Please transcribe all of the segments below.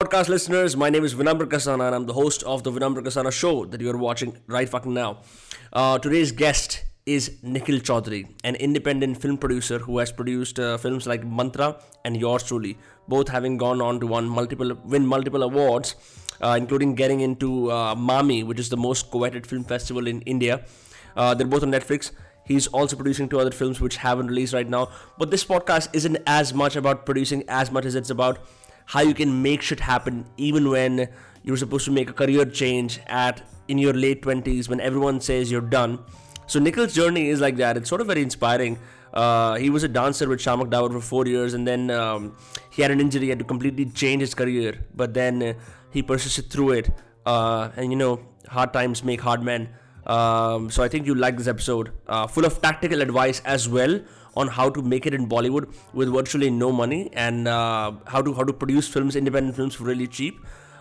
podcast listeners. My name is Vinamra Kasana and I'm the host of the Vinamra Kasana show that you are watching right fucking now. Uh, today's guest is Nikhil Chaudhary, an independent film producer who has produced uh, films like Mantra and Yours Truly, both having gone on to win multiple, win multiple awards, uh, including getting into uh, Mami, which is the most coveted film festival in India. Uh, they're both on Netflix. He's also producing two other films which haven't released right now. But this podcast isn't as much about producing as much as it's about how you can make shit happen even when you're supposed to make a career change at in your late 20s when everyone says you're done. So Nikhil's journey is like that. It's sort of very inspiring. Uh, he was a dancer with Shiamak Davar for four years, and then um, he had an injury. He had to completely change his career, but then uh, he persisted through it. Uh, and you know, hard times make hard men. Um, so I think you like this episode, uh, full of tactical advice as well on how to make it in Bollywood with virtually no money and uh, how to how to produce films, independent films, really cheap.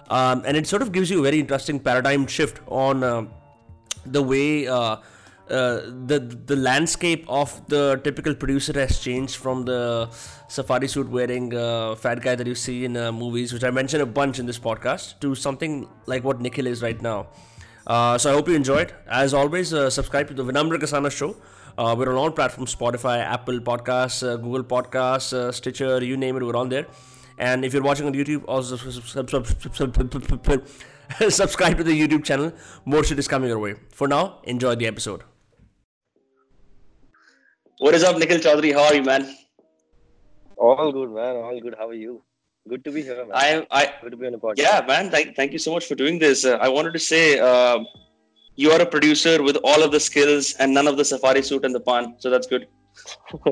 Um, and it sort of gives you a very interesting paradigm shift on uh, the way uh, uh, the the landscape of the typical producer has changed from the safari suit wearing uh, fat guy that you see in uh, movies, which I mentioned a bunch in this podcast, to something like what Nikhil is right now. Uh, so I hope you enjoyed. As always, uh, subscribe to the Vinamra Kasana show. Uh, we're on all platforms Spotify, Apple Podcasts, uh, Google Podcasts, uh, Stitcher, you name it, we're on there. And if you're watching on YouTube, also subscribe to the YouTube channel. More shit is coming your way. For now, enjoy the episode. What is up, Nikhil Chaudhary? How are you, man? All good, man. All good. How are you? Good to be here, man. I, I, good to be on the podcast. yeah, man. Thank, thank you so much for doing this. Uh, I wanted to say you are a producer with all of the skills and none of the safari suit and the paan, so that's good.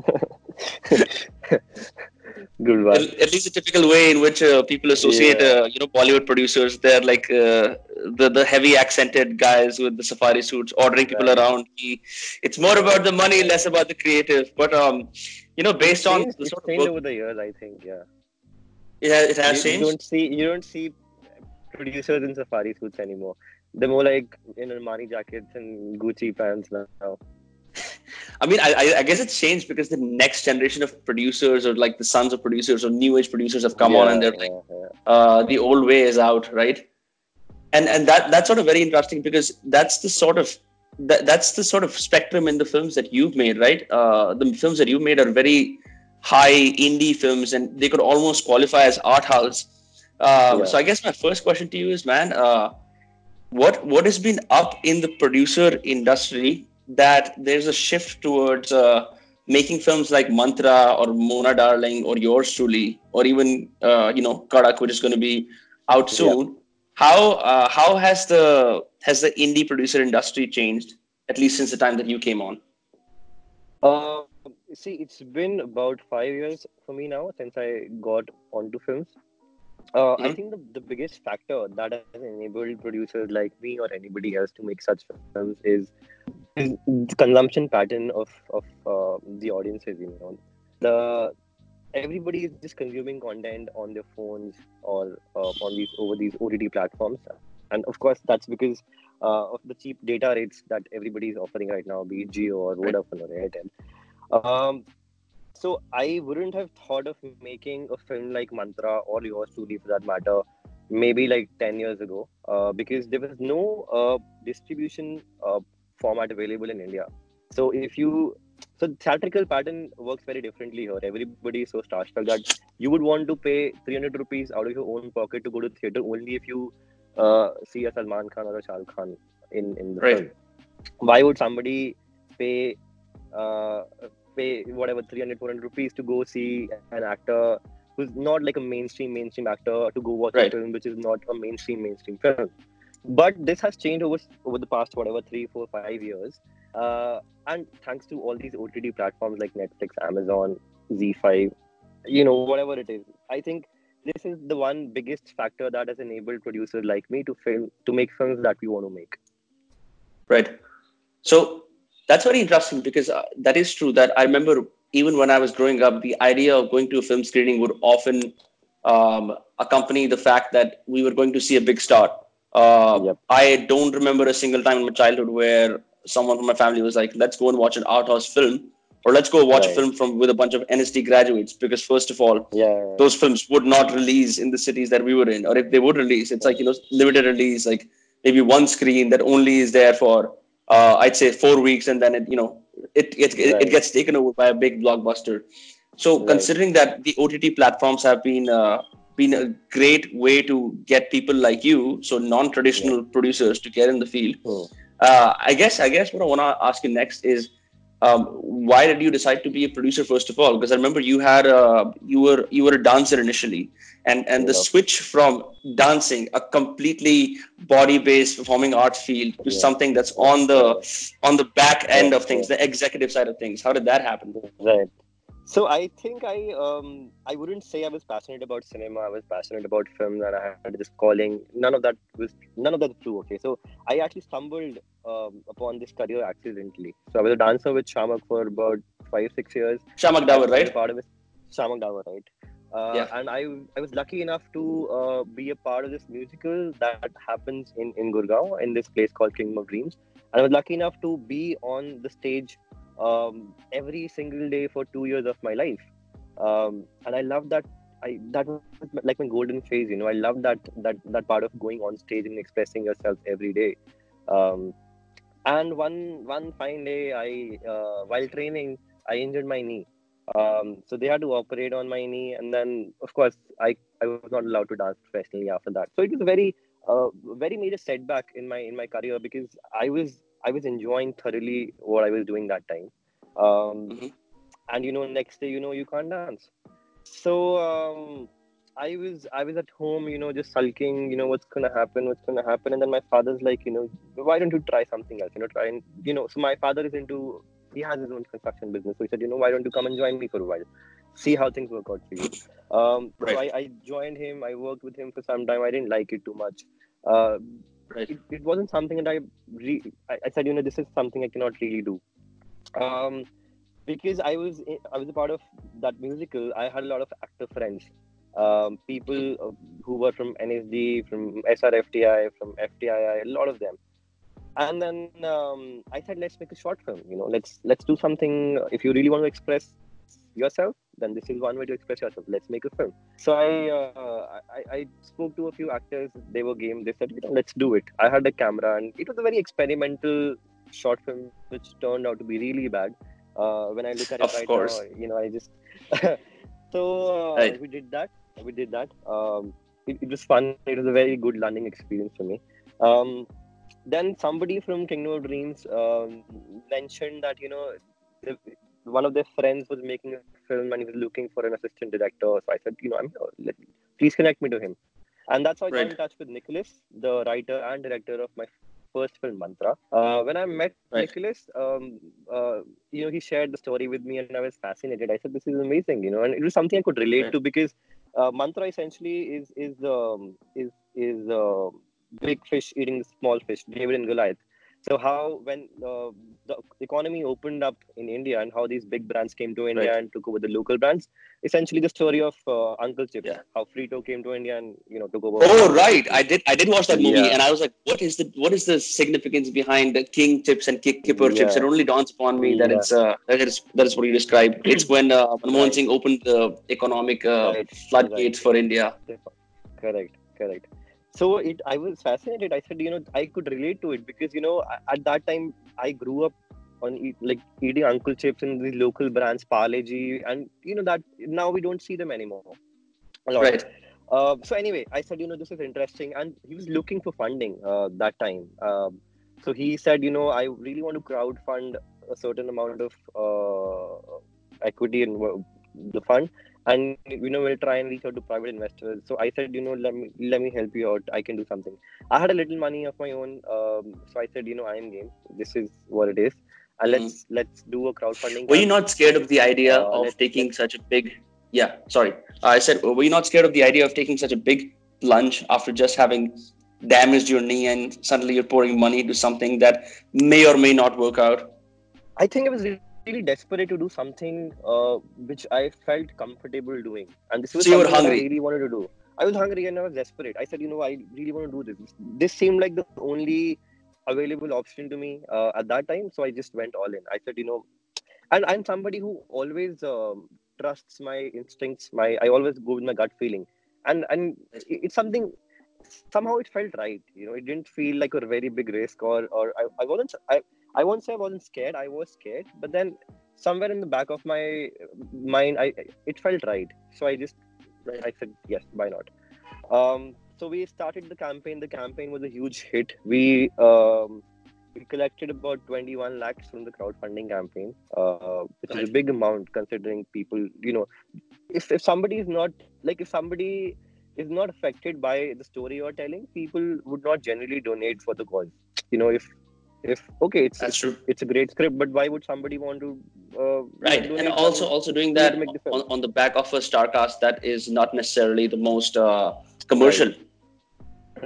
good, man. At, at least a typical way in which uh, people associate, Yeah. uh, you know, Bollywood producers. They're like uh, the the heavy accented guys with the safari suits, ordering people Right. around. He- It's more about the money, less about the creative. But um, you know, based on the it's sort of changed work, over the years, I think. Yeah. Yeah, it has you, you don't see you don't see producers in safari suits anymore. They're more like in Armani jackets and Gucci pants now. I mean, I, I- guess it's changed because the next generation of producers, or like the sons of producers, or new age producers, have come on, and they're like, yeah, yeah. uh, the old way is out, right? And and that that's sort of very interesting because that's the sort of that, that's the sort of spectrum in the films that you've made, right? Uh, the films that you've made are very high indie films, and they could almost qualify as art house. Um, Yeah. So I guess my first question to you is, man, uh, what what has been up in the producer industry that there's a shift towards uh, making films like Mantra or Mona Darling or Yours Truly or even uh, you know Kadak, which is going to be out Yeah. soon. How uh, how has the has the indie producer industry changed at least since the time that you came on? Uh, see, it's been about five years for me now since I got onto films. Uh, I Mhm. think the, the biggest factor that has enabled producers like me or anybody else to make such films is, is the consumption pattern of of uh, the audiences. You know, the everybody is just consuming content on their phones or uh, on these over these OTT platforms, and of course that's because uh, of the cheap data rates that everybody is offering right now, be it Jio or. Vodafone or Airtel. Um, so I wouldn't have thought of making a film like Mantra or Yours Truly for that matter, maybe like 10 years ago, uh, because there was no uh, distribution uh, format available in India. So if you, so theatrical pattern works very differently here. Everybody is so starstruck that you would want to pay 300 rupees out of your own pocket to go to theater only if you uh, see a Salman Khan or a Shah Rukh Khan in, in the Right. film. Why would somebody pay uh, pay whatever 300 400 rupees to go see an actor who's not like a mainstream mainstream actor to go watch Right. a film which is not a mainstream mainstream film but this has changed over over the past whatever three four five years uh, and thanks to all these ott platforms like netflix amazon ZEE5 you know whatever it is i think this is the one biggest factor that has enabled producers like me to film to make films that we want to make Right. So that's very interesting because uh, that is true. That I remember even when I was growing up, the idea of going to a film screening would often um, accompany the fact that we were going to see a big star. Uh, Yep. I don't remember a single time in my childhood where someone from my family was like, "Let's go and watch an art house film." or let's go watch a film from with a bunch of NSD graduates because first of all, Yeah. those films would not release in the cities that we were in, or if they would release, it's like you know limited release, like maybe one screen that only is there for uh, I'd say four weeks, and then it you know it it, it, it gets taken over by a big blockbuster. So Right. considering that the OTT platforms have been uh, been a great way to get people like you, so non-traditional producers, to get in the field. Hmm. Uh, I guess I guess what I want to ask you next is um, why did you decide to be a producer first of all? Because I remember you had a you were you were a dancer initially, and and the switch from dancing, a completely body based performing arts field, to Yeah. something that's on the on the back end of things, the executive side of things. How did that happen? Right. So I think I um I wouldn't say I was passionate about cinema. I was passionate about film, and I had this calling. None of that was none of that true. Okay, so I actually stumbled um, upon this career accidentally. So I was a dancer with Shiamak for about five six years. Shiamak Davar, right? Part of it, Shiamak Davar, right? Uh, Yeah. And I I was lucky enough to uh, be a part of this musical that happens in in Gurgaon in this place called Kingdom of Dreams. And I was lucky enough to be on the stage um, every single day for two years of my life. Um, and I love that. I that was like my golden phase. You know, I love that that that part of going on stage and expressing yourself every day. Um, and one one fine day, I uh, while training, I injured my knee. Um, so they had to operate on my knee, and then of course I I was not allowed to dance professionally after that. So it was a very uh, very major setback in my in my career because I was I was enjoying thoroughly what I was doing that time. Um, Mhm. And you know, next day, you know, you can't dance. So um, I was I was at home, you know, just sulking. You know, what's gonna happen? What's gonna happen? And then my father's like, you know, why don't you try something else? You know, try and you know. So my father is into he has his own construction business. So he said, you know, why don't you come and join me for a while? See how things work out for you. Um, So I, I joined him. I worked with him for some time. I didn't like it too much. Uh, Right. it, it wasn't something that I, re- I I said, you know, this is something I cannot really do. Um, because I was i- I was a part of that musical. I had a lot of actor friends, um, people uh, who were from NSD, from SRFTI, from FTII, a lot of them. And then um, I said, let's make a short film. You know, let's let's do something. If you really want to express yourself, then this is one way to express yourself. Let's make a film. So I, uh, I I spoke to a few actors. They were game. They said, you know, let's do it. I had a camera, and it was a very experimental short film, which turned out to be really bad. Uh, when I look at Of it right course. now, you know, I just so uh, Right. we did that. We did that. Um, it, it was fun. It was a very good learning experience for me. Um, then somebody from Kingdom of Dreams um, mentioned that you know one of their friends was making a film and he was looking for an assistant director. So I said, you know, I'm here. Let, please connect me to him. And that's how I got Right. in touch with Nicholas, the writer and director of my first film, Mantra. Uh, when I met Right. Nicholas, um, uh, you know, he shared the story with me, and I was fascinated. I said, "This is amazing," you know, and it was something I could relate Right. to because uh, Mantra essentially is is um, is is uh, big fish eating small fish, David and Goliath. So how when uh, the economy opened up in India and how these big brands came to India Right. and took over the local brands, essentially the story of uh, Uncle Chips, Yeah. how Frito came to India and you know took over. Oh right, I did. I did watch that movie, Yeah. and I was like, "What is the what is the significance behind the King chips and Kick Kipper chips?" It only dawns upon me that Yeah. it's uh, that is that is what you described. It's when uh, Manmohan Right. Singh opened the economic uh, Right, floodgates for India. correct correct so it i was fascinated i said you know i could relate to it because you know at that time i grew up on eat, like eating uncle chips and the local brands Parle-G, and you know that now we don't see them anymore a lot. Right. Uh, so anyway, I said, you know, this is interesting, and he was looking for funding uh, that time. Um, so he said, you know, I really want to crowd fund a certain amount of uh, equity in the fund, and you know, we'll try and reach out to private investors. So I said, you know, let me let me help you out. I can do something. I had a little money of my own, um, so I said, you know, I am game. This is what it is, and let's let's do a crowdfunding. Were you not scared of the idea Uh, of taking such a big? Yeah, sorry. I said, were you not scared of the idea of taking such a big plunge after just having damaged your knee and suddenly you're pouring money into something that may or may not work out? I think I was really desperate to do something uh, which I felt comfortable doing, and this was So something I really wanted to do. I was hungry and I was desperate. I said, you know, I really want to do this. This seemed like the only available option to me uh, at that time, so I just went all in. I said, you know, and I'm somebody who always um, trusts my instincts. My I always go with my gut feeling, and and it's something. Somehow it felt right. You know, it didn't feel like a very big risk, or or I, I wasn't. I I won't say I wasn't scared. I was scared, but then somewhere in the back of my mind, I it felt right. So I just I said yes, why not? Um, so we started the campaign. The campaign was a huge hit. We um, we collected about 21 lakhs from the crowdfunding campaign, uh, which right. is a big amount considering people. You know, if if somebody is not like if somebody is not affected by the story you're telling, people would not generally donate for the cause. You know, if if okay it's that's true. it's a great script but why would somebody want to uh, right and also also doing that on, on the back of a star cast that is not necessarily the most uh, commercial.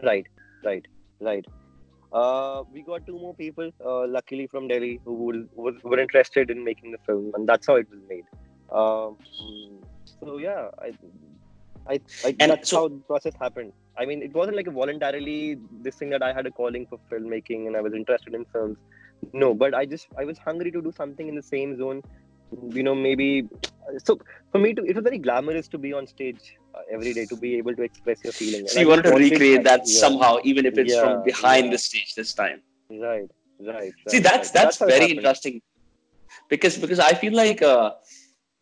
Right. Right right uh, we got two more people uh, luckily from delhi who, who were interested in making the film and that's how it was made. Um, so yeah i I, I and that's so, how the process happened. I mean, it wasn't like a voluntarily this thing that I had a calling for filmmaking and I was interested in films. No, but I just I was hungry to do something in the same zone. You know, maybe so for me to it was very glamorous to be on stage uh, every day to be able to express your feelings. So you wanted to recreate that yeah. somehow, even if it's yeah, from behind yeah. the stage this time. Right, right. See, right, that's that's, that's very interesting because because I feel like. Uh,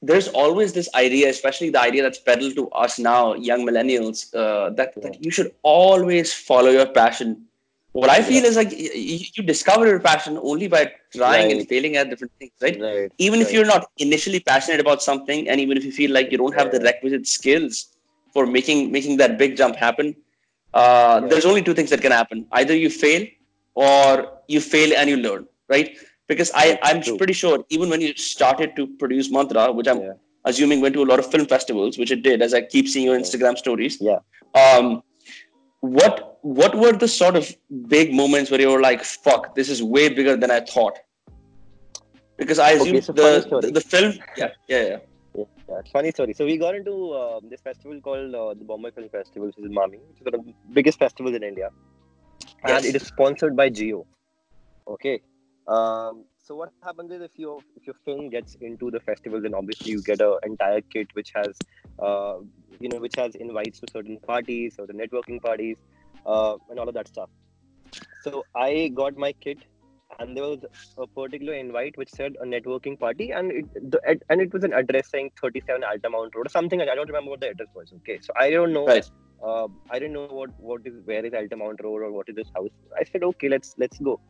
there's always this idea, especially the idea that's peddled to us now, young millennials, uh, that, yeah. that you should always follow your passion. What I feel yeah. is like you, you, discover your passion only by trying right. and failing at different things, right? right. Even right. if you're not initially passionate about something, and even if you feel like you don't have the requisite skills for making making that big jump happen, uh, there's only two things that can happen: either you fail, or you fail and you learn, right? Because I, I'm pretty sure even when you started to produce Mantra, which I'm yeah. assuming went to a lot of film festivals, which it did, as I keep seeing your Instagram stories. Yeah. Um, what what were the sort of big moments where you were like, "Fuck, this is way bigger than I thought"? Because I assume okay, so the, the, the film. Yeah, yeah, yeah. Yeah, funny story. So we got into uh, this festival called uh, the Bombay Film Festival, which is MAMI, which is one of the biggest festivals in India, and it is sponsored by Jio. Okay, um, so what happens is if your if your film gets into the festival, then obviously you get an entire kit which has, uh, you know, which has invites to certain parties, or the networking parties, uh, and all of that stuff. So I got my kit, and there was a particular invite which said a networking party, and it the, and it was an address saying 37 Altamount Road or something. I don't remember what the address was. Okay, so I don't know. Right. Uh, I didn't know what what is where is Altamount Road or what is this house. I said okay, let's let's go.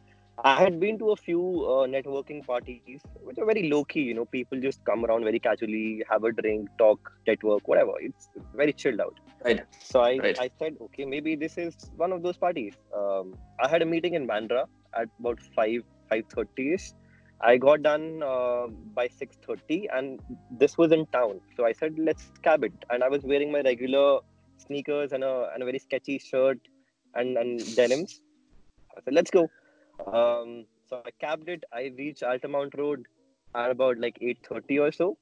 I had been to a few uh, networking parties, which are very low key. You know, people just come around very casually, have a drink, talk, network, whatever. It's, very chilled out. Right. So I, right. I said, okay, maybe this is one of those parties. Um, I had a meeting in Bandra at about five five thirty ish. I got done uh, by six thirty, and this was in town. So I said, let's cab it. And I was wearing my regular sneakers and a and a very sketchy shirt and and denims. I said, let's go. Um, so I cabbed it. I reached Altamount Road at about like 8:30 or so.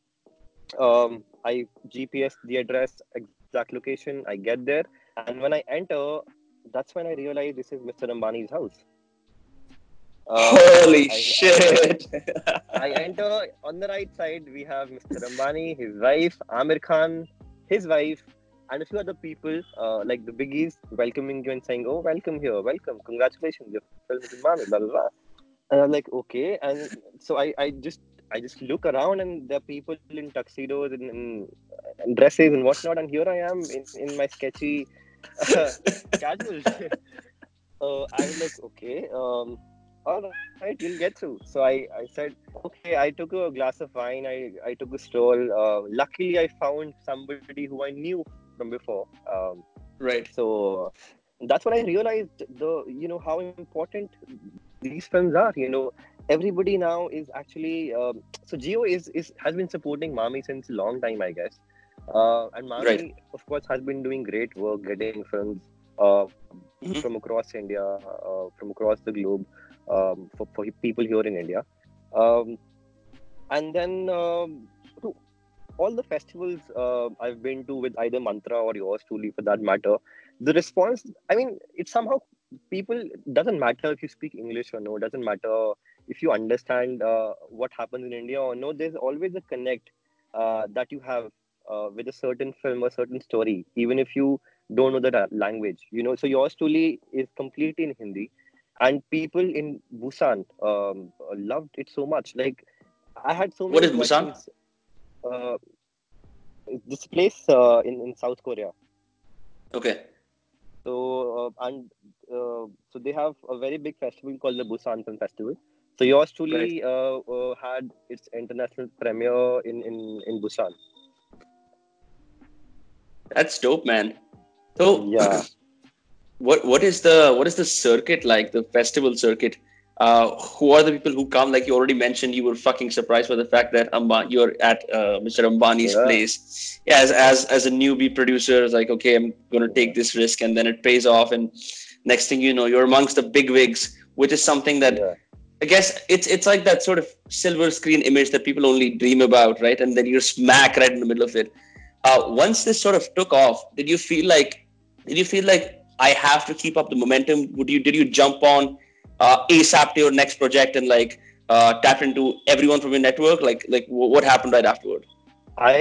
Um, I GPS the address, exact location. I get there, and when I enter, that's when I realize this is Mr. Ambani's house. Uh, Holy I, shit! I, I, enter on the right side. We have Mr. Ambani, his wife, Aamir Khan, his wife, and a few other people, uh, like the biggies, welcoming you and saying, "Oh, welcome here, welcome, congratulations, your film is blah blah blah." And I'm like, "Okay," and so I, I just, I just look around, and there are people in tuxedos and, and, and dresses and whatnot, and here I am in, in my sketchy uh, casual. uh, I was like, "Okay." Um, all right, you'll get through. So I, I said, okay, I took a glass of wine. I, I took a stroll. Uh, luckily, I found somebody who I knew from before. Um, right. So that's when I realized the you know how important these films are. You know, everybody now is actually um, so Jio is is has been supporting Mami since a long time, I guess. Uh, and Mami, right. of course, has been doing great work getting films uh, mm-hmm. from across India, uh, from across the globe, um, for, for people here in India. Um, and then um, all the festivals uh, I've been to with either Mantra or yours truly for that matter, the response, I mean, it's somehow people doesn't matter if you speak English or no, doesn't matter if you understand uh, what happens in India or no, there's always a connect uh, that you have uh, with a certain film or certain story, even if you don't know the language. You know, so yours truly is completely in Hindi, and people in Busan um, loved it so much. Like I had so many. What is Busan? Uh, this place uh, in in South Korea. Okay. So uh, and uh, so they have a very big festival called the Busan Film Festival. So yours truly Right. uh, uh, had its international premiere in in in Busan. That's dope, man. So Yeah. what what is the what is the circuit like? The festival circuit. Uh, who are the people who come? Like you already mentioned, you were fucking surprised by the fact that Amba, you're at uh, Mr. Ambani's Yeah. place. Yeah, as, as as a newbie producer, it's like okay, I'm gonna take this risk, and then it pays off, and next thing you know, you're amongst the big wigs, which is something that yeah. I guess it's it's like that sort of silver screen image that people only dream about, right? And then you're smack right in the middle of it. Uh, once this sort of took off, did you feel like did you feel like I have to keep up the momentum? Would you did you jump on uh, ASAP to your next project and like uh, tap into everyone from your network? Like like wh- what happened right afterward? I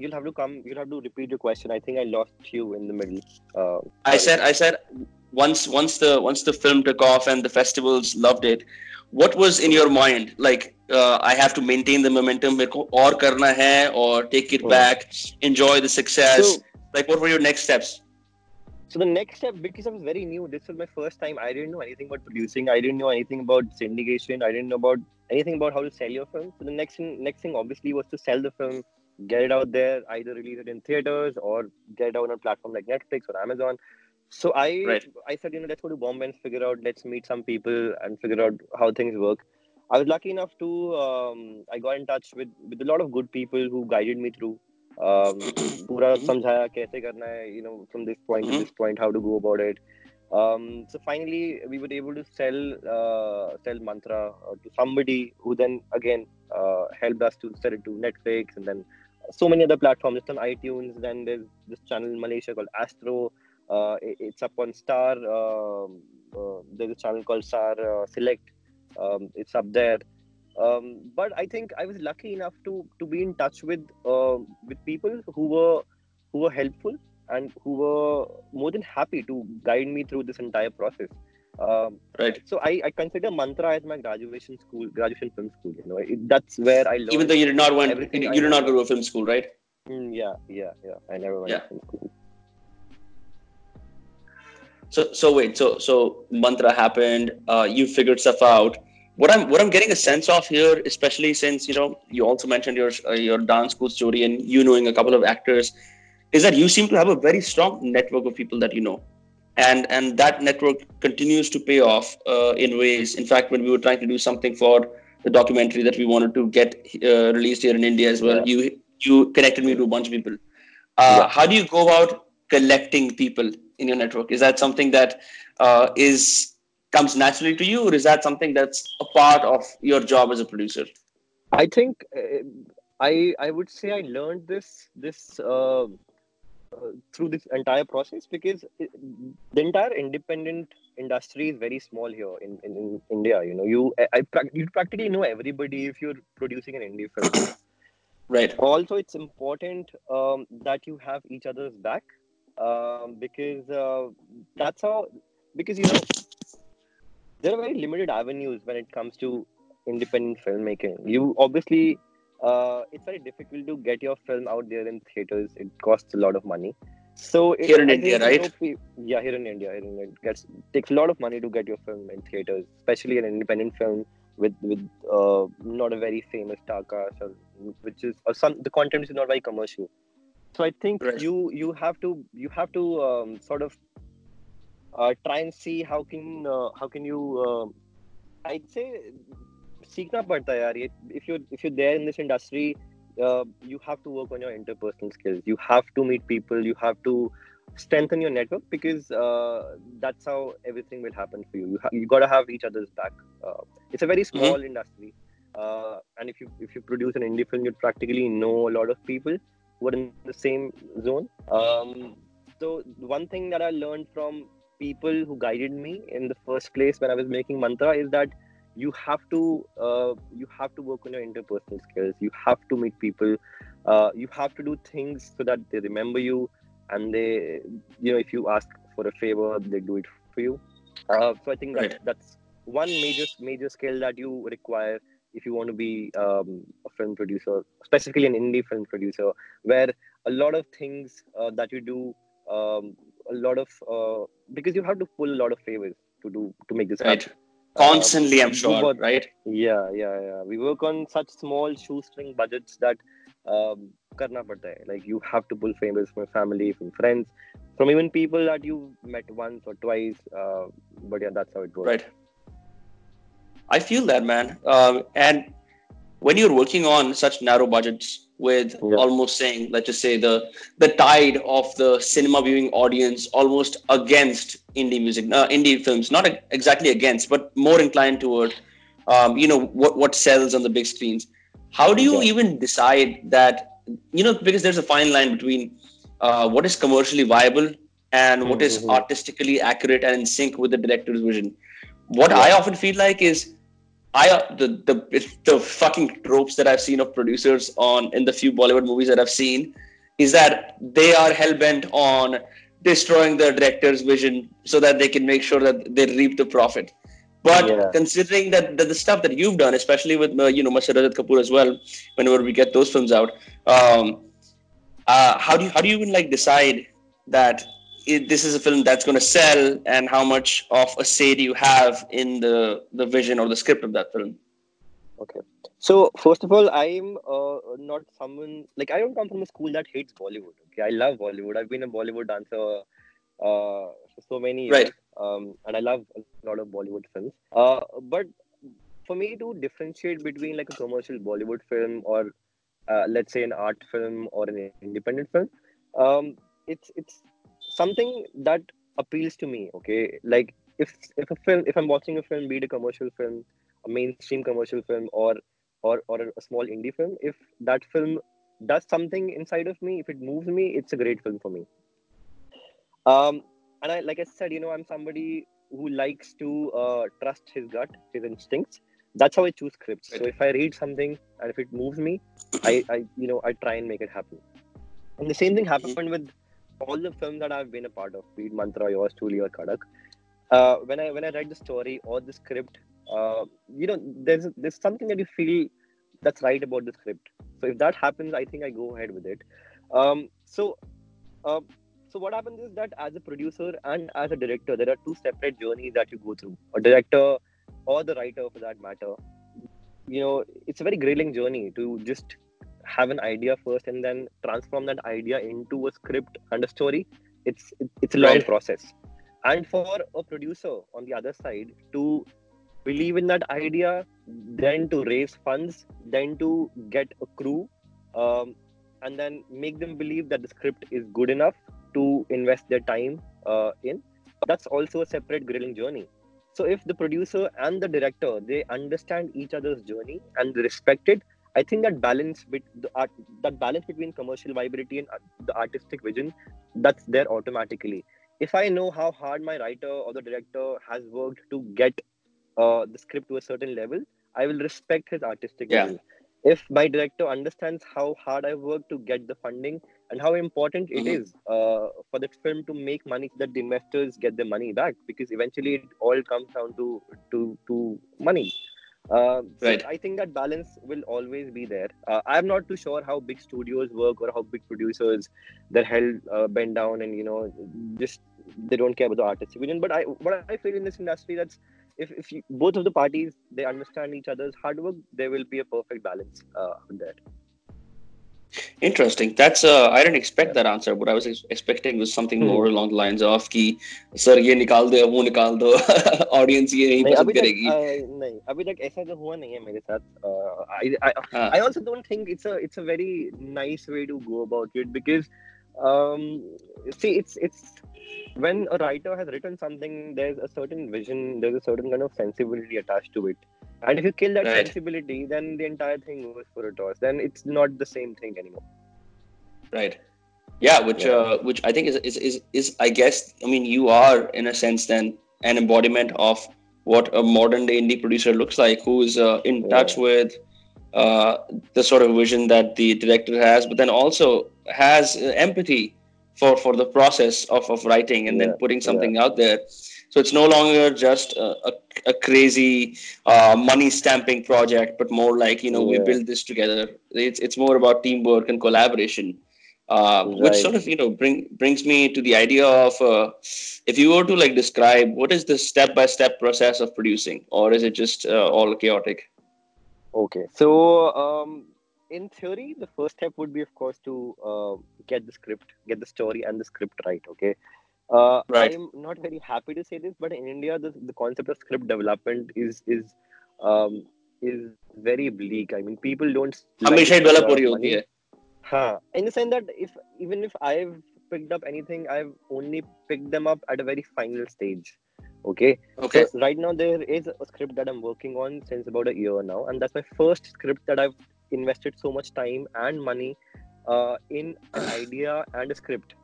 you'll have to come. You'll have to repeat your question. I think I lost you in the middle. Uh, I sorry. said I said once once the once the film took off and the festivals loved it, what was in your mind? Like uh, I have to maintain the momentum मेरे को और करना है or take it Hmm. back, enjoy the success. So- like what were your next steps? So the next step, because I was very new, this was my first time. I didn't know anything about producing. I didn't know anything about syndication. I didn't know about anything about how to sell your film. So the next thing, next thing obviously was to sell the film, get it out there, either release it in theaters or get it out on a platform like Netflix or Amazon. So I Right. I said, you know, let's go to Bombay and figure out, let's meet some people and figure out how things work. I was lucky enough to um, I got in touch with with a lot of good people who guided me through. Um, पूरा समझाया कैसे करना है you know from this point to Mhm. this point how to go about it um, so finally we were able to sell uh, sell mantra uh, to somebody who then again uh, helped us to sell it to netflix and then so many other platforms it's on itunes then there's this channel in malaysia called astro uh, it- it's up on star um, uh, there's a channel called star uh, select um, it's up there um, but I think I was lucky enough to to be in touch with uh, with people who were who were helpful and who were more than happy to guide me through this entire process. Um, Right. So I, I consider Mantra as my graduation school, graduation film school. You know, it, that's where I learned. Even though you did not went, you, everything you did not go to a film school, right? Mm, yeah, yeah, yeah. I never went Yeah. to film school. So so wait, so so mantra happened. Uh, you figured stuff out. What I'm what I'm getting a sense of here, especially since you know you also mentioned your uh, your dance school story and you knowing a couple of actors, is that you seem to have a very strong network of people that you know, and and that network continues to pay off uh, in ways. In fact, when we were trying to do something for the documentary that we wanted to get uh, released here in India as well, you you connected me to a bunch of people. Uh, Yeah. How do you go about collecting people in your network? Is that something that uh, is comes naturally to you, or is that something that's a part of your job as a producer? I think uh, I I would say I learned this this uh, uh, through this entire process because the entire independent industry is very small here in, in, in India. You know, you I, I you practically know everybody if you're producing an indie film. Right. also, it's important um, that you have each other's back um, because uh, that's how because you know there are very limited avenues when it comes to independent filmmaking. You obviously, uh, it's very difficult to get your film out there in theaters. It costs a lot of money. So it, Here in I India, think, you right? know, yeah, here in India, here in it gets takes a lot of money to get your film in theaters, especially an independent film with with uh, not a very famous star cast, or which is or some the content is not very commercial. So I think Right. you you have to you have to um, sort of try and see how can uh, how can you uh, I'd say सीखना पड़ता है यार ये if you're if you're there in this industry uh, you have to work on your interpersonal skills you have to meet people you have to strengthen your network because uh, that's how everything will happen for you you, ha- you got to have each other's back uh, it's a very small industry uh, and if you if you produce an indie film you practically know a lot of people who are in the same zone um, so one thing that i learned from people who guided me in the first place when i was making mantra is that you have to uh, you have to work on your interpersonal skills. You have to meet people. Uh, you have to do things so that they remember you and they you know if you ask for a favor they do it for you. Uh, so i think that, Right. that's one major major skill that you require if you want to be um, a film producer specifically an indie film producer where a lot of things uh, that you do um, a lot of uh, because you have to pull a lot of favors to do to make this Right. happen Constantly, I'm sure, right? yeah yeah yeah we work on such small shoestring budgets that um, karna padta hai. like you have to pull favors from family from friends from even people that you met once or twice uh, but yeah that's how it works Right. I feel that, man. Um, and when you're working on such narrow budgets with Yeah. almost saying, let's just say the the tide of the cinema viewing audience almost against indie music, uh, indie films, not exactly against, but more inclined toward, um, you know, what what sells on the big screens. How do you Yeah. even decide that? You know, because there's a fine line between uh, what is commercially viable and what is Mhm. artistically accurate and in sync with the director's vision. What Yeah. I often feel like is I uh, the the the fucking tropes that I've seen of producers on in the few Bollywood movies that I've seen is that they are hell bent on destroying the director's vision so that they can make sure that they reap the profit. But Yeah. considering that, that the stuff that you've done, especially with uh, you know Mr. Rajat Kapoor as well, whenever we get those films out, um, uh, how do you how do you even like decide that it, this is a film that's going to sell and how much of a say do you have in the the vision or the script of that film Okay. So first of all, I'm uh, not someone like I don't come from a school that hates Bollywood. Okay, I love Bollywood. I've been a Bollywood dancer uh, for so many years, Right. um, and I love a lot of Bollywood films. Uh, but for me to differentiate between like a commercial Bollywood film or uh, let's say an art film or an independent film, um, it's it's something that appeals to me. Okay, like if if a film, if I'm watching a film, be it a commercial film, a mainstream commercial film, or or or a small indie film if that film does something inside of me if it moves me it's a great film for me. Um and i like i said you know i'm somebody who likes to uh, trust his gut his instincts. That's how i choose scripts. So if i read something and if it moves me i i you know i try and make it happen. And the same thing happened with all the films that i've been a part of be it mantra yours truly or kadak uh, when i when i write the story or the script uh, you know there's there's something that you feel that's right about the script. So if that happens i think i go ahead with it. Um, so uh, so what happens is that as a producer and as a director there are two separate journeys that you go through. A director or the writer for that matter. You know it's a very grilling journey to just have an idea first and then transform that idea into a script and a story it's it's a long Right. process and for a producer on the other side to believe in that idea then to raise funds then to get a crew um, and then make them believe that the script is good enough to invest their time uh, in that's also a separate grilling journey so if the producer and the director they understand each other's journey and respect it i think that balance bit the art that balance between commercial viability and uh, the artistic vision that's there automatically if i know how hard my writer or the director has worked to get uh, the script to a certain level i will respect his artistic Yeah. vision if my director understands how hard i worked to get the funding and how important it Mhm. is uh, for the film to make money that the investors get their money back because eventually it all comes down to to to money uh, so Right. I think that balance will always be there. Uh, I'm not too sure how big studios work or how big producers they're held uh, bent down and you know just they don't care about the artist's vision. But I what I feel in this industry that's if if you, both of the parties they understand each other's hard work, there will be a perfect balance uh, there. Interesting. That's uh, I didn't expect that answer. What I was ex- expecting was something Hmm. more along the lines of कि sir ये निकाल दो वो निकाल दो audience ये नहीं नहीं पसंद अभी तक करेगी uh, नहीं अभी तक ऐसा तो हुआ नहीं है मेरे साथ uh, I, I, हाँ, I also don't think it's a it's a very nice way to go about it because um see it's it's when a writer has written something there's a certain vision there's a certain kind of sensibility attached to it and if you kill that Right. sensibility then the entire thing goes for a toss then it's not the same thing anymore right. Yeah, which Yeah. uh, which I think is, is is is I guess I mean you are in a sense then an embodiment of what a modern day indie producer looks like, who's uh, in yeah. touch with uh, the sort of vision that the director has, but then also has empathy for for the process of, of writing and yeah. then putting something out there. So it's no longer just a, a, a crazy uh, money stamping project, but more like you know we build this together. It's it's more about teamwork and collaboration. Uh, right. which sort of you know bring brings me to the idea of uh, if you were to like describe what is the step by step process of producing or is it just uh, all chaotic okay so um, in theory the first step would be of course to uh, get the script get the story and the script right okay uh, right. i'm not very happy to say this but in india the, the concept of script development is is um, is very bleak i mean people don't like, develop uh, Huh. In the sense that if even if I've picked up anything, I've only picked them up at a very final stage. Okay. Okay. So right now there is a script that I'm working on since about a year now, and that's my first script that I've invested so much time and money uh, in an idea and a script.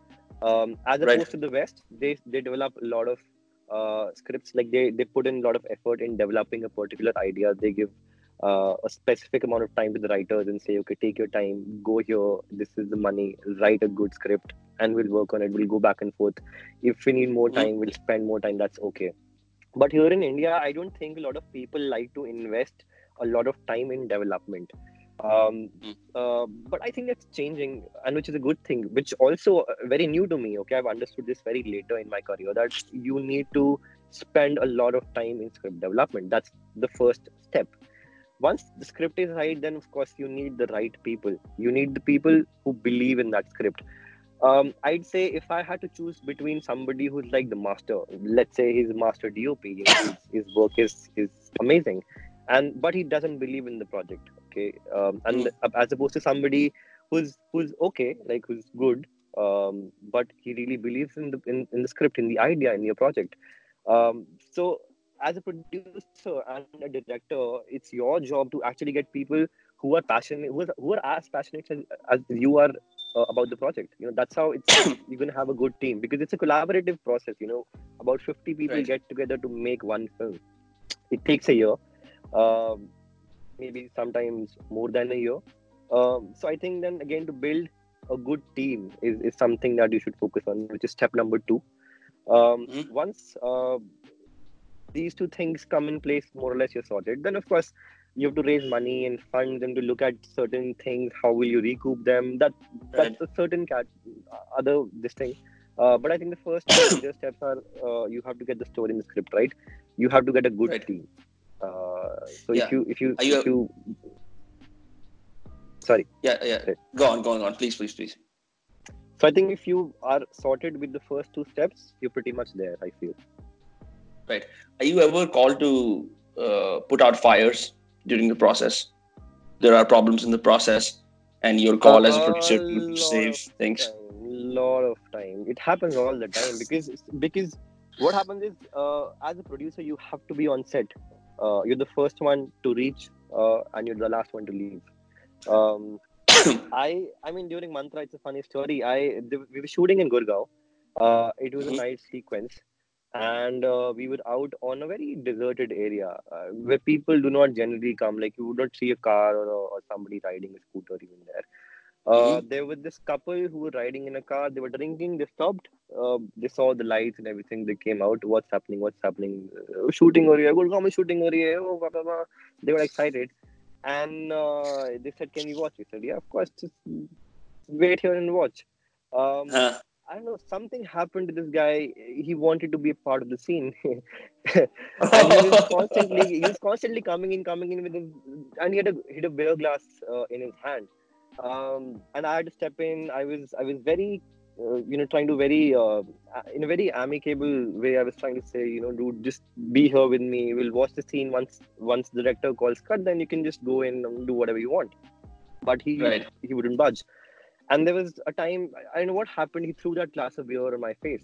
Um, as opposed right. to the West, they they develop a lot of uh, scripts. Like they they put in a lot of effort in developing a particular idea. They give uh, a specific amount of time to the writers and say, okay, take your time, go here, this is the money, write a good script, and we'll work on it. We'll go back and forth. If we need more mm-hmm. time, we'll spend more time. That's okay. But here in India, I don't think a lot of people like to invest a lot of time in development. Um, mm. uh, but I think that's changing, and which is a good thing. Which also uh, very new to me. Okay, I've understood this very later in my career that you need to spend a lot of time in script development. That's the first step once the script is right then of course you need the right people you need the people who believe in that script um, i'd say if i had to choose between somebody who's like the master let's say he's a master dop his, his work is is amazing and but he doesn't believe in the project okay um, and mm. as opposed to somebody who's who's okay like who's good um, but he really believes in the in, in the script in the idea in your project um, so as a producer and a director, it's your job to actually get people who are passionate, who are, who are as passionate as, as you are uh, about the project. You know, that's how it's you're gonna have a good team because it's a collaborative process. You know, about 50 people right. get together to make one film. It takes a year, um, maybe sometimes more than a year. Um, so I think then again to build a good team is, is something that you should focus on, which is step number two. Um, mm-hmm. Once uh, these two things come in place, more or less you're sorted. Then, of course, you have to raise money and funds and to look at certain things. How will you recoup them? That that's right. a certain cat, uh, other this thing. Uh, but I think the first major steps are uh, you have to get the story in the script right. You have to get a good right. team. Uh, so yeah. if you if you you, if you sorry yeah yeah go on go on, go on please please please. So I think if you are sorted with the first two steps, you're pretty much there. I feel. Right. Are you ever called to uh, put out fires during the process? There are problems in the process, and your call as a producer to save things. Time, lot of time. It happens all the time because because what happens is uh, as a producer you have to be on set. Uh, you're the first one to reach, uh, and you're the last one to leave. Um, I I mean during Mantra, it's a funny story. I we were shooting in Gurgaon. Uh, it was a mm-hmm. sequence and uh, we were out on a very deserted area uh, where people do not generally come like you would not see a car or, or somebody riding a scooter even there uh, mm-hmm. there was this couple who were riding in a car. They were drinking. They stopped. Uh, they saw the lights and everything. They came out. What's happening? What's happening? Uh, shooting or here. Shooting or oh, they were excited. And uh, they said can we watch? We said yeah of course. Just wait here and watch. Um, huh. I don't know, something happened to this guy. He wanted to be a part of the scene. and he was constantly he was constantly coming in, coming in with his and he had a he had a beer glass uh, in his hand. Um, and I had to step in. I was I was very uh, you know trying to very uh, in a very amicable way i was trying to say you know dude just be here with me we'll watch the scene once once the director calls cut then you can just go in and do whatever you want but he right. he wouldn't budge and there was a time I don't know what happened. He threw that glass of beer on my face.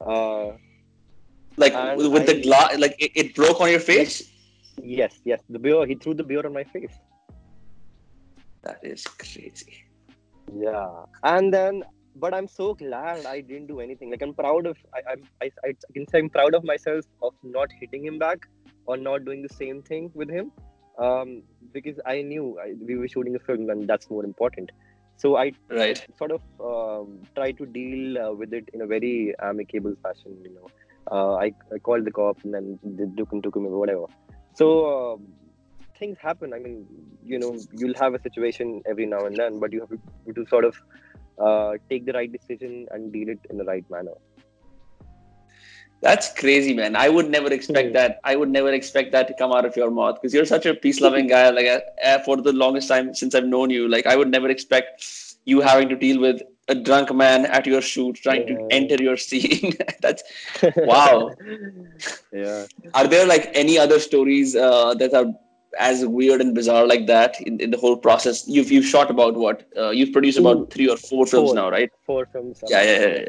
Uh, like with I, the glass, like it, it, broke on your face. Yes, yes. The beer. He threw the beer on my face. That is crazy. Yeah, and then but I'm so glad I didn't do anything. Like I'm proud of I I'm, I I can say I'm proud of myself of not hitting him back or not doing the same thing with him, um, because I knew I, we were shooting a film and that's more important. So I Right. sort of um, try to deal uh, with it in a very amicable fashion. You know, uh, I, I called the cops and then they took him, took him, whatever. So um, things happen. I mean, you know, you'll have a situation every now and then, but you have to, to sort of uh, take the right decision and deal it in the right manner. That's crazy, man. I would never expect Hmm. that. I would never expect that to come out of your mouth because you're such a peace-loving guy. Like uh, uh, for the longest time since I've known you, like I would never expect you having to deal with a drunk man at your shoot trying to enter your scene. That's Wow. yeah. Are there like any other stories uh, that are as weird and bizarre like that in, in the whole process? You've you've shot about what? Uh, you've produced Ooh, about three or four films four. now, right? Four films. Yeah, yeah, yeah. yeah.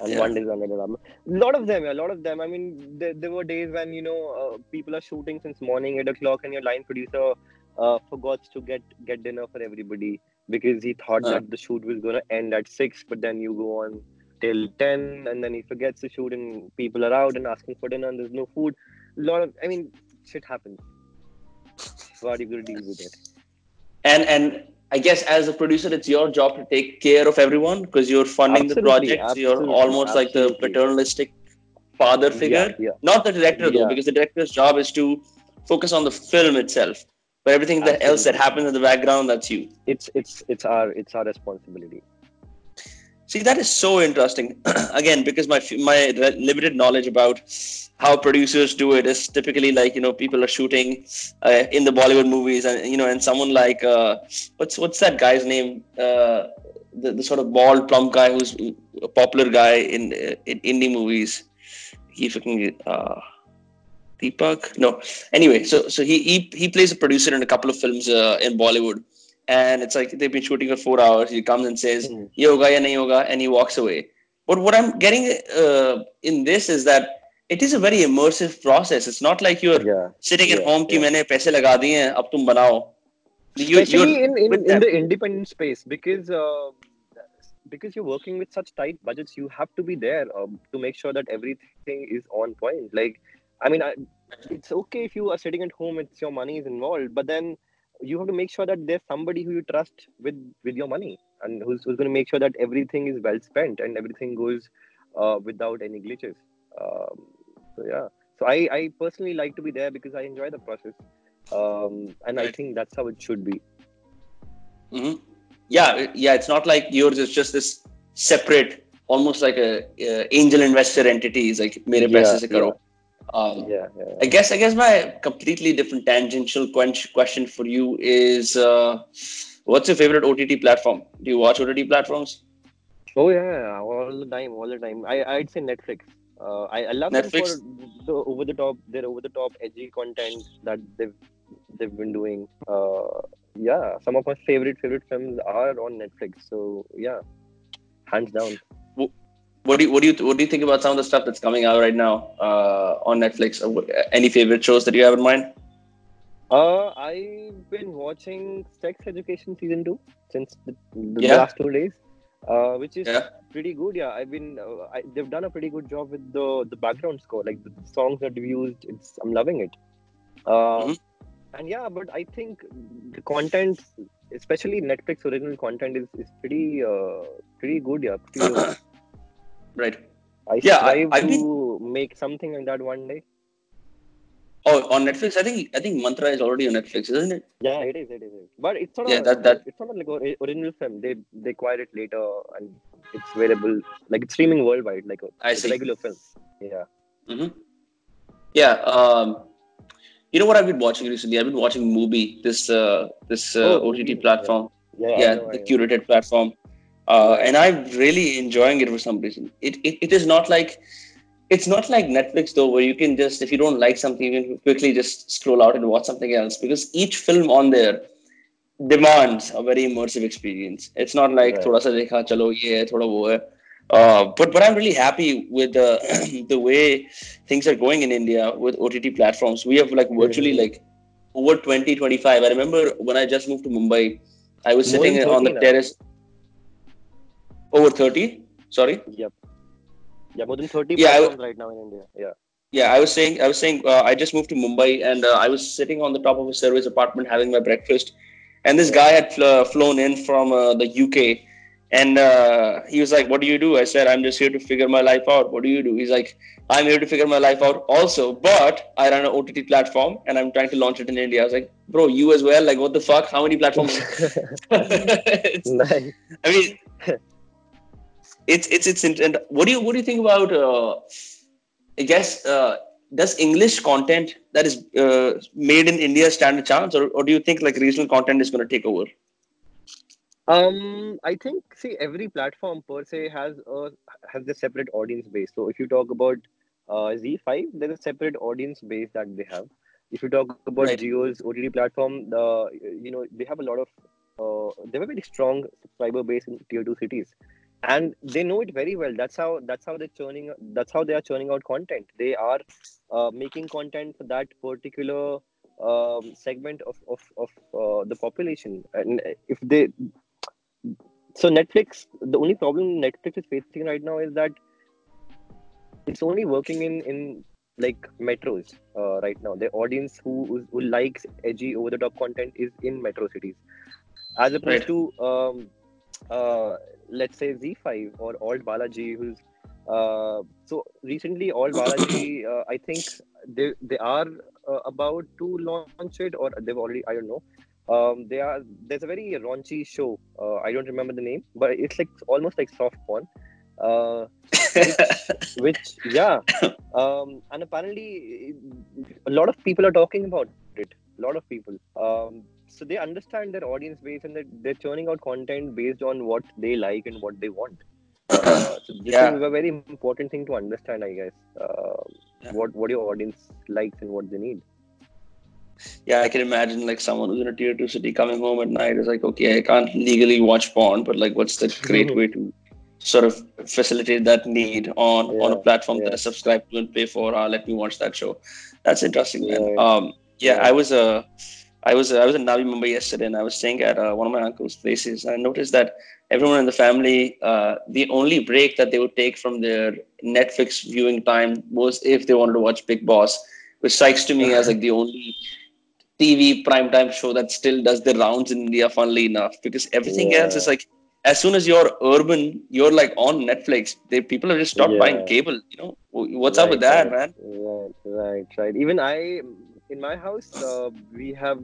and Yeah. one is another album. A lot of them, a lot of them. I mean, there, there were days when you know uh, people are shooting since morning eight o'clock, and your line producer uh, forgot to get get dinner for everybody because he thought Uh. that the shoot was gonna end at six, but then you go on till ten, and then he forgets to shoot, and people are out and asking for dinner, and there's no food. A lot of, I mean, shit happens. So how are you gonna deal with it? and and I guess as a producer, it's your job to take care of everyone because you're funding the Absolutely, project. You're absolutely, almost like the paternalistic father figure. Yeah, yeah. Not the director though, Yeah. because the director's job is to focus on the film itself. But everything that else that happens in the background, that's you. It's it's it's our it's our responsibility. See, that is so interesting. Again, because my my limited knowledge about how producers do it is typically like you know people are shooting uh, in the Bollywood movies, and you know, and someone like uh, what's what's that guy's name? Uh, the, the sort of bald, plump guy who's a popular guy in uh, in indie movies. He fucking uh, Deepak. No, anyway, so so he he he plays a producer in a couple of films uh, in Bollywood, and it's like they've been shooting for four hours. He comes and says, mm-hmm. "Ye hoga ya nahi hoga," and he walks away. But what I'm getting uh, in this is that it is a very immersive process. It's not like you're yeah. sitting yeah. at home yeah. ki maine paise laga diye hain, ab tum banao. You, Especially in, in, in the independent space because uh, because you're working with such tight budgets, you have to be there um, to make sure that everything is on point. Like, I mean, I, it's okay if you are sitting at home; it's your money is involved. But then you have to make sure that there's somebody who you trust with with your money and who's, who's going to make sure that everything is well spent and everything goes uh, without any glitches um, so yeah so I, I personally like to be there because i enjoy the process um, and i think that's how it should be mm-hmm. yeah yeah it's not like yours is just this separate almost like a, angel investor entity is like mere yeah, paise se karo. Yeah. Um, yeah, yeah. I guess I guess my completely different tangential question for you is, uh, what's your favorite OTT platform? Do you watch OTT platforms? Oh yeah, yeah, all the time, all the time. I I'd say Netflix. Uh, I, I love Netflix? them for the over the top, their over the top edgy content that they've they've been doing. Uh, yeah, some of my favorite favorite films are on Netflix. So yeah, hands down. What do you what do you what do you think about some of the stuff that's coming out right now uh, on Netflix? Any favorite shows that you have in mind? Uh, I've been watching Sex Education season two since the, the Yeah. last two days, uh, which is Yeah. pretty good. Yeah, I've been. Uh, I, they've done a pretty good job with the the background score, like the songs that we used. It's I'm loving it. Uh, Mhm. And yeah, but I think the content, especially Netflix original content, is, is pretty uh, pretty good. Yeah, pretty good. Right. I Yeah, I- strive I've to make something like that one day. Oh, on Netflix, I think I think Mantra is already on Netflix, isn't it? Yeah, it is. It is. it is. But it's not. Yeah, a, that- that- It's not like ori- original film. They they acquired it later, and it's available. Like it's streaming worldwide, like a, I see. regular film. Yeah. hmm Yeah. Um, you know what I've been watching recently? I've been watching Mubi, this uh, this uh, Oh, OTT platform. Yeah. I Yeah, know, the curated platform. Uh, and I'm really enjoying it for some reason. It, it it is not like it's not like Netflix though, where you can just if you don't like something, you can quickly just scroll out and watch something else because each film on there demands a very immersive experience. It's not like Right. thoda sa dekha, chalo ye hai, thoda wo hai. Uh, but but I'm really happy with the the way things are going in India with OTT platforms. We have like virtually Mhm. like over 20, 25. I remember when I just moved to Mumbai, I was More sitting on the now. terrace. Over 30? Sorry? Yep. Yeah, more than 30 Yeah, I- platforms right now in India. Yeah. Yeah, I was saying, I was saying, uh, I just moved to Mumbai and uh, I was sitting on the top of a service apartment having my breakfast, and this guy had fl- flown in from uh, the UK, and uh, he was like, "What do you do?" I said, "I'm just here to figure my life out." What do you do? He's like, "I'm here to figure my life out also, but I run an OTT platform and I'm trying to launch it in India." I was like, "Bro, you as well? Like, what the fuck? How many platforms?" Nice. I mean, it's it's it's. And what do you what do you think about? Uh, I guess uh, does English content that is uh, made in India stand a chance, or, or do you think like regional content is going to take over? Um, I think see every platform per se has a has a separate audience base. So if you talk about uh, ZEE5, there's a separate audience base that they have. If you talk about Right. Jio's OTT platform, the you know they have a lot of uh, they have a very strong subscriber base in tier two cities, and they know it very well. That's how that's how they're churning. That's how they are churning out content. They are uh, making content for that particular um, segment of of of uh, the population, and if they so Netflix, the only problem Netflix is facing right now is that it's only working in in like metros uh, right now. The audience who who likes edgy over the top content is in metro cities, as opposed Right. to um, uh, let's say ZEE5 or Alt Balaji, who's uh, so recently Alt Balaji. uh, I think they they are uh, about to launch it, or they've already. I don't know um they are there's a very raunchy show uh, i don't remember the name but it's like almost like soft porn uh which yeah um and apparently a lot of people are talking about it a lot of people um so they understand their audience base and they're, they're churning out content based on what they like and what they want uh, so this Yeah. is a very important thing to understand i guess uh, Yeah. what what your audience likes and what they need Yeah, I can imagine like someone who's in a tier two city coming home at night is like, okay, I can't legally watch porn, but like, what's the great way to sort of facilitate that need on on a Yeah, platform that. I subscribe to and pay for? Uh, let me watch that show. That's interesting, man. Yeah. Um, yeah, Yeah. I was uh, I was I was in Navi Mumbai yesterday, and I was staying at uh, one of my uncle's places. And I noticed that everyone in the family, uh, the only break that they would take from their Netflix viewing time was if they wanted to watch Bigg Boss, which strikes to me as like the only TV primetime show that still does the rounds in India, funnily enough, because everything else is like as soon as you're urban, you're like on Netflix. They people have just stopped buying cable. You know, what's up with that, right. man? Right, right, right. Even I, in my house, uh, we have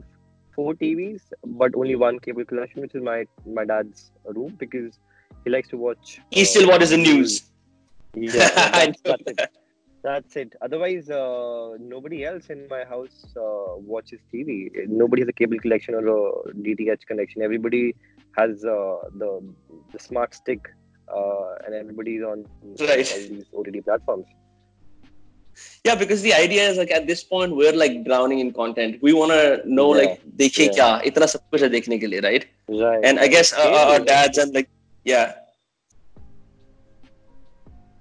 four TVs, but only one cable connection, which is my my dad's room because he likes to watch. He still uh, watches the news. Yeah, that's, that's it. That's it. Otherwise, uh, nobody else in my house uh, watches TV. Nobody has a cable connection or a DTH connection. Everybody has uh, the the smart stick, uh, and everybody's on Right. all these OTT platforms yeah because the idea is like at this point we're like drowning in content we want to know yeah. like dekhe yeah. kya itna sab kuch hai dekhne ke liye right right and i guess uh, yeah. our dads and like yeah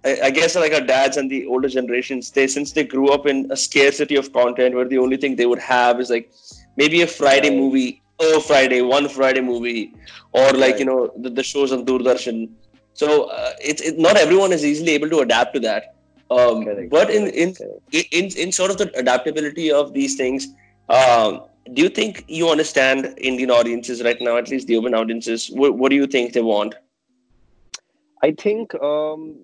I, I guess like our dads and the older generations, they since they grew up in a scarcity of content where the only thing they would have is like maybe a Friday right. movie, a Friday, one Friday movie, or like right. you know the, the shows on Doordarshan. So uh, it's it, not everyone is easily able to adapt to that. Um, Correct, but in in correct. in in sort of the adaptability of these things um, do you think you understand indian audiences right now at least the urban audiences what, what do you think they want I think um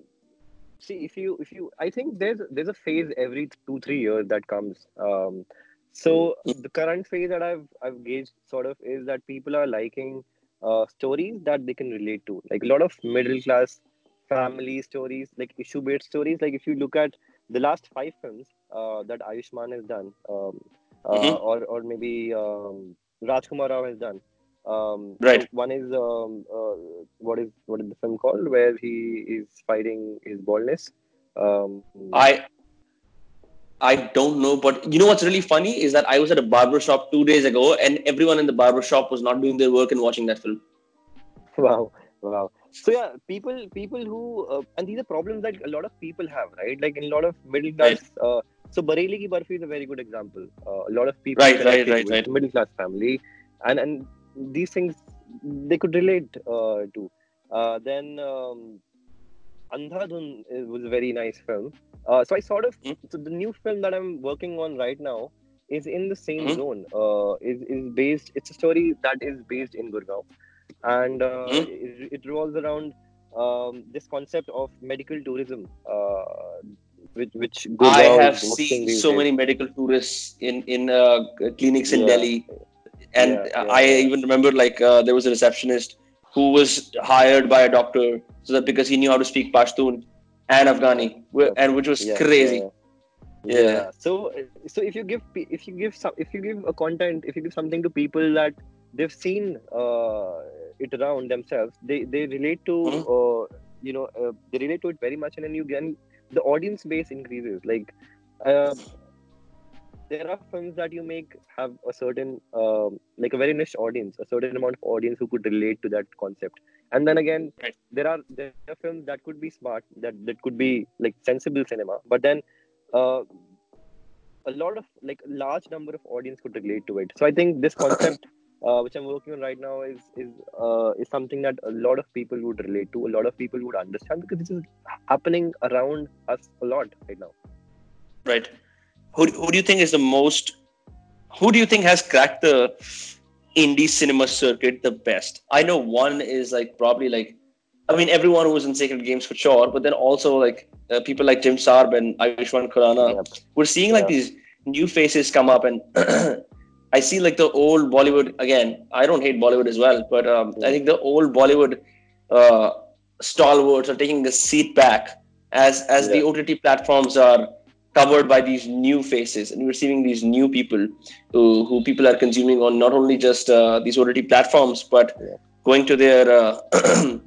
see if you if you I think there's there's a phase every two three years that comes. Um so the current phase that I've I've gauged sort of is that people are liking uh stories that they can relate to. Like a lot of middle class family stories, like issue based stories. Like if you look at the last five films uh that Ayushmann has done, um uh, Mhm. or or maybe um Rajkummar Rao has done. Um, Right. so one is um, uh, what is what is the film called where he is fighting his baldness. Um, i i don't know but you know what's really funny is that i was at a barber shop two days ago and everyone in the barber shop was not doing their work and watching that film wow, wow. So yeah, people people who uh, and these are problems that a lot of people have, right? Like in a lot of middle class. Uh, so Bareilly ki Barfi is a very good example. Uh, a lot of people Right, right, right, right. middle class family, and and these things they could relate uh, to. Uh, then um, Andhadhun was a very nice film. Uh, so I sort of Mhm. so the new film that I'm working on right now is in the same Mhm. zone. Uh, is is based. It's a story that is based in Gurgaon, and uh, Mhm. it, it revolves around um, this concept of medical tourism, uh, which which I have seen so days. many medical tourists in in uh, clinics in Yeah. Delhi, and Yeah, yeah, I even remember like uh, there was a receptionist who was hired by a doctor so that because he knew how to speak Pashtun and Afghani, and which was Yeah, crazy. yeah. Yeah. So, so if you give if you give some if you give a content if you give something to people that they've seen uh, it around themselves, they they relate to Mhm. uh, you know uh, they relate to it very much, and then you get the audience base increases. Like uh, there are films that you make have a certain um, like a very niche audience, a certain amount of audience who could relate to that concept, and then again Right. there are there are films that could be smart that that could be like sensible cinema but then uh, a lot of like large number of audience could relate to it so i think this concept uh, which i'm working on right now is is uh, is something that a lot of people would relate to a lot of people would understand because this is happening around us a lot right now Right. Who, who do you think is the most? Who do you think has cracked the indie cinema circuit the best? I know one is like probably like, I mean everyone who was in Sacred Games for sure, but then also like uh, people like Jim Sarbh and Ayushmann Khurrana. Yep. We're seeing like these new faces come up, and I see like the old Bollywood again. I don't hate Bollywood as well, but um, I think the old Bollywood uh, stalwarts are taking a seat back as as the Yeah. OTT platforms are covered by these new faces and we're seeing these new people who, who people are consuming on not only just uh, these OTT platforms but Yeah. going to their uh,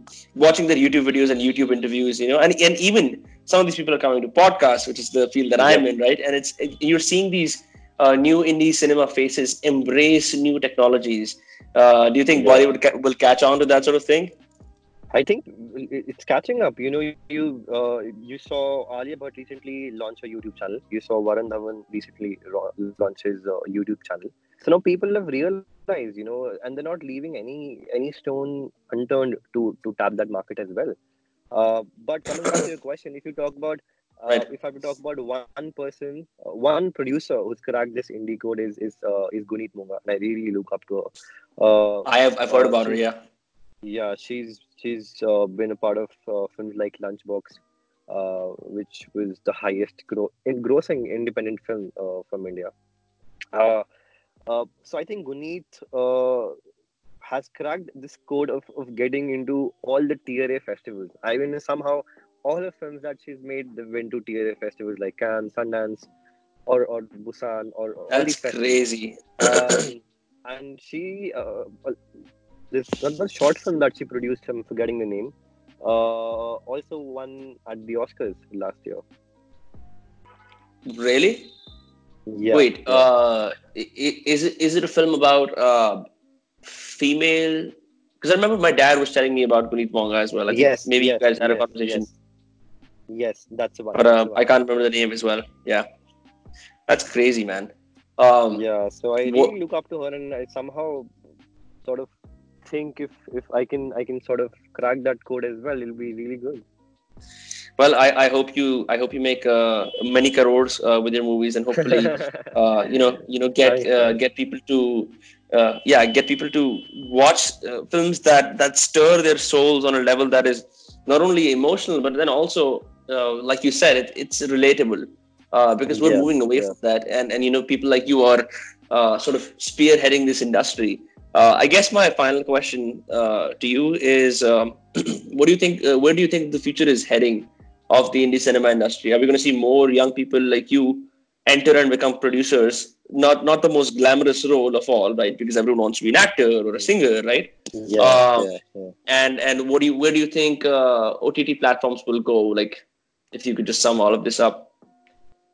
watching their YouTube videos and YouTube interviews you know and, and even some of these people are coming to podcasts which is the field that I'm in right and it's it, you're seeing these uh, new indie cinema faces embrace new technologies uh, do you think Yeah. Bollywood ca- will catch on to that sort of thing I think it's catching up. You know, you uh, you saw Alia Bhatt recently launch a YouTube channel. You saw Varun Dhawan recently launch his uh, YouTube channel. So now people have realized, you know, and they're not leaving any any stone unturned to to tap that market as well. Uh, but coming back to your question, if you talk about Right. if I have to talk about one person, uh, one producer who's cracked this indie code is is uh, is Guneet Monga, and I really look up to her. Uh, I have I've heard Uh, about her yeah yeah, she's she's uh, been a part of uh, films like Lunchbox, uh, which was the highest gro- in grossing independent film uh, from India. Uh, uh, so I think Guneet uh, has cracked this code of, of getting into all the tier A festivals. I mean, somehow all the films that she's made they went to tier A festivals like Cannes, Sundance, or or Busan, or that's crazy. Um, and she uh, this another short film that she produced i'm forgetting the name uh, also won at the oscars last year. Really? Yeah. Wait, uh, is it is it a film about uh, female? Because I remember my dad was telling me about Guneet Monga as well. Think yes maybe yes, you guys had a conversation, yes. Yes that's the one but uh, I can't remember the name as well. Yeah, that's crazy, man. Um, yeah so i really look up to her and i somehow sort of think if if i can i can sort of crack that code as well it'll be really good Well, I, I hope you I hope you make uh, many crores uh, with your movies, and hopefully uh, you know you know get uh, get people to uh, yeah get people to watch uh, films that that stir their souls on a level that is not only emotional but then also uh, like you said it, it's relatable uh, because we're Yeah, moving away yeah. from that. And and you know people like you are uh, sort of spearheading this industry. Uh, I guess my final question uh, to you is um, what do you think uh, where do you think the future is heading of the indie cinema industry? Are we going to see more young people like you enter and become producers? Not not the most glamorous role of all right? Because everyone wants to be an actor or a singer right? Yeah, yeah, and and what do you where do you think uh, ott platforms will go? Like if you could just sum all of this up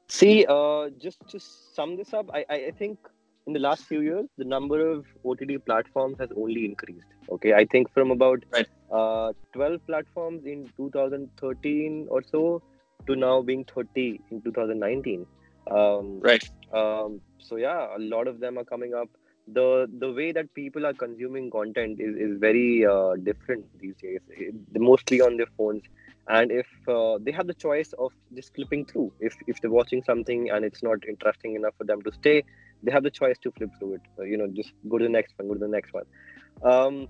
See, uh, just to sum this up, I, I, I think in the last few years, the number of OTT platforms has only increased. Okay, I think from about Right. uh, 12 platforms in 2013 or so to now being 30 in 2019. Um, right um, so yeah, a lot of them are coming up. the the way that people are consuming content is, is very uh, different these days It- mostly on their phones and if uh, they have the choice of just flipping through. If if they're watching something and it's not interesting enough for them to stay they have the choice to flip through it. Uh, you know just go to the next one go to the next one. Um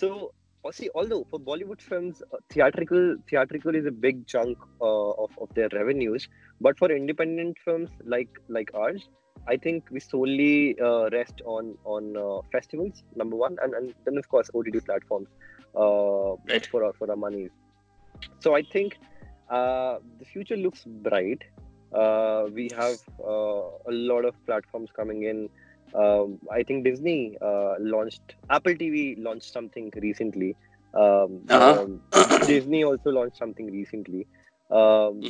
so uh, see although for bollywood films uh, theatrical theatrical is a big chunk uh, of, of their revenues. But for independent films like like ours I think we solely uh, rest on on uh, festivals, number one, and, and then of course OTT platforms uh, Right. for our for our monies. So I think uh, the future looks bright. Uh, we have uh, a lot of platforms coming in. Um, I think Disney uh, launched Apple TV launched something recently. Um, Uh-huh. um, Disney also launched something recently. Um,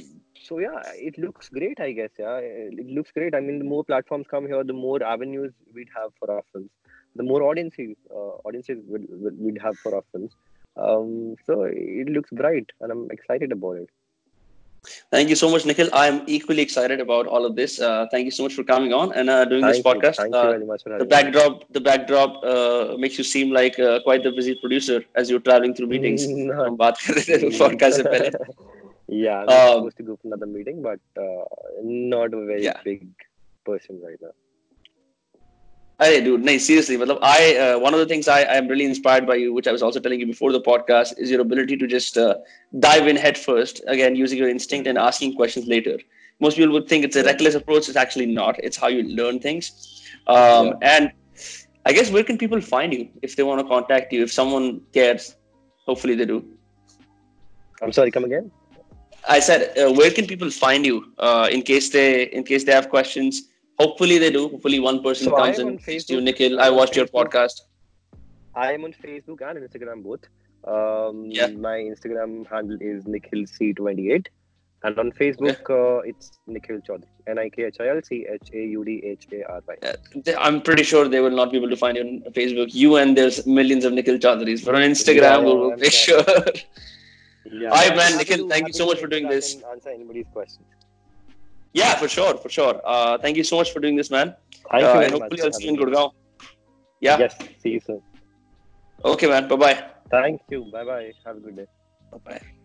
so yeah, it looks great. I guess yeah, it looks great. I mean, the more platforms come here, the more avenues we'd have for our films. The more audiences, uh, audiences will, we'd have for our films. Um, so it looks bright, and I'm excited about it. Thank you so much, Nikhil. I'm equally excited about all of this. Uh, thank you so much for coming on and uh, doing Thank this you. podcast. Thank Uh, you very much for the having me. backdrop, the backdrop uh, makes you seem like uh, quite the busy producer as you're traveling through meetings. No. हम बात कर रहे थे podcast से पहले. yeah, I'm Um, supposed to go for another meeting, but uh, not a very Yeah. big person right now. Hey, dude, no, seriously. matlab, I uh, one of the things I am really inspired by you, which I was also telling you before the podcast, is your ability to just uh, dive in head first. Again, using your instinct and asking questions later. Most people would think it's a reckless approach. It's actually not. It's how you learn things. Um, Yeah. And I guess where can people find you if they want to contact you? If someone cares, hopefully they do. I'm sorry, come again. I said, uh, where can people find you uh, in case they in case they have questions? Hopefully they do. Hopefully one person So comes am and on says to you, Nikhil, I watched your podcast. I am on Facebook and Instagram both. Um, Yeah. My Instagram handle is Nikhil C28, and on Facebook uh, it's Nikhil Chaudhary. N I K H I L C H A U D H A R Y. I'm pretty sure they will not be able to find you on Facebook. You and there's millions of Nikhil Chaudharys, but on Instagram, we'll, yeah, we'll I'm make sure. Yeah. I'm man, Nikhil, to- thank you so much for doing this. Answer anybody's questions. Yeah, for sure, for sure. Uh, thank you so much for doing this, man. Thank Uh, you and hopefully I'll see you in. Gurgaon. Yeah. Yes. See you soon. Okay, man. Bye bye. Thank you. Bye bye. Have a good day. Bye bye.